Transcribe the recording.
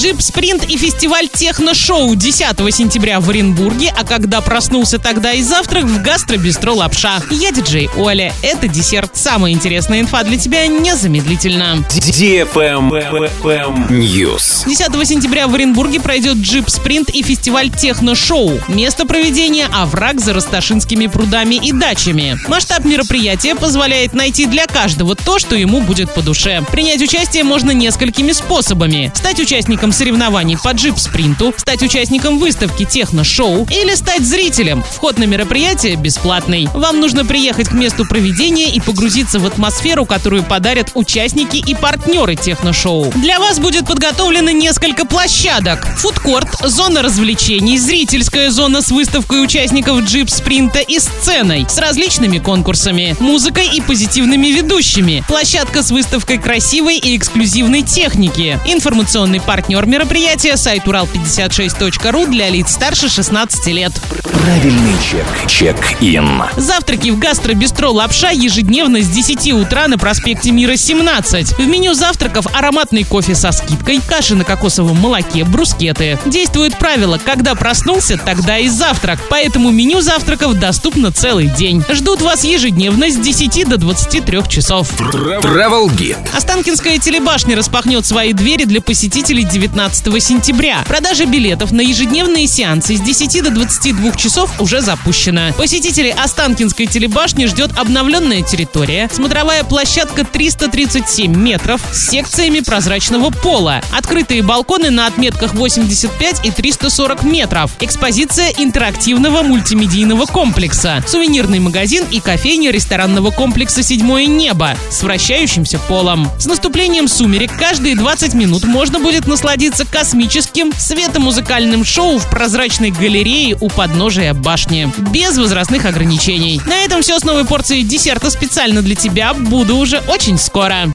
Джип Спринт и фестиваль техно-шоу 10 сентября в Оренбурге, а когда проснулся тогда и завтрак в гастробистро Лапша. Я диджей Оля. Это десерт. Самая интересная инфа для тебя незамедлительно. News. 10 сентября в Оренбурге пройдет Джип Спринт и фестиваль техно-шоу. Место проведения – овраг за Росташинскими прудами и дачами. Масштаб мероприятия позволяет найти для каждого то, что ему будет по душе. Принять участие можно несколькими способами. Стать участником соревнований по джип-спринту, стать участником выставки техно-шоу или стать зрителем. Вход на мероприятие бесплатный. Вам нужно приехать к месту проведения и погрузиться в атмосферу, которую подарят участники и партнеры техно-шоу. Для вас будет подготовлено несколько площадок. Фудкорт, зона развлечений, зрительская зона с выставкой участников джип-спринта и сценой с различными конкурсами, музыкой и позитивными ведущими. Площадка с выставкой красивой и эксклюзивной техники. Информационный партнер мероприятия сайт урал56.ру для лиц старше 16 лет. Правильный чек. Чек-ин. Завтраки в гастробистро «Лапша» ежедневно с 10 утра на проспекте Мира 17. В меню завтраков ароматный кофе со скидкой, каши на кокосовом молоке, брускеты. Действует правило «когда проснулся, тогда и завтрак», поэтому меню завтраков доступно целый день. Ждут вас ежедневно с 10 до 23 часов. Travel Guide. Останкинская телебашня распахнет свои двери для посетителей 19 сентября. Продажа билетов на ежедневные сеансы с 10 до 22 часов уже запущена. Посетителей Останкинской телебашни ждет обновленная территория, смотровая площадка 337 метров с секциями прозрачного пола, открытые балконы на отметках 85 и 340 метров, экспозиция интерактивного мультимедийного комплекса, сувенирный магазин и кофейня ресторанного комплекса «Седьмое небо» с вращающимся полом. С наступлением сумерек каждые 20 минут можно будет насладиться космическим светомузыкальным шоу в прозрачной галерее у подножия башни. Без возрастных ограничений. На этом все с новой порцией десерта специально для тебя. Буду уже очень скоро.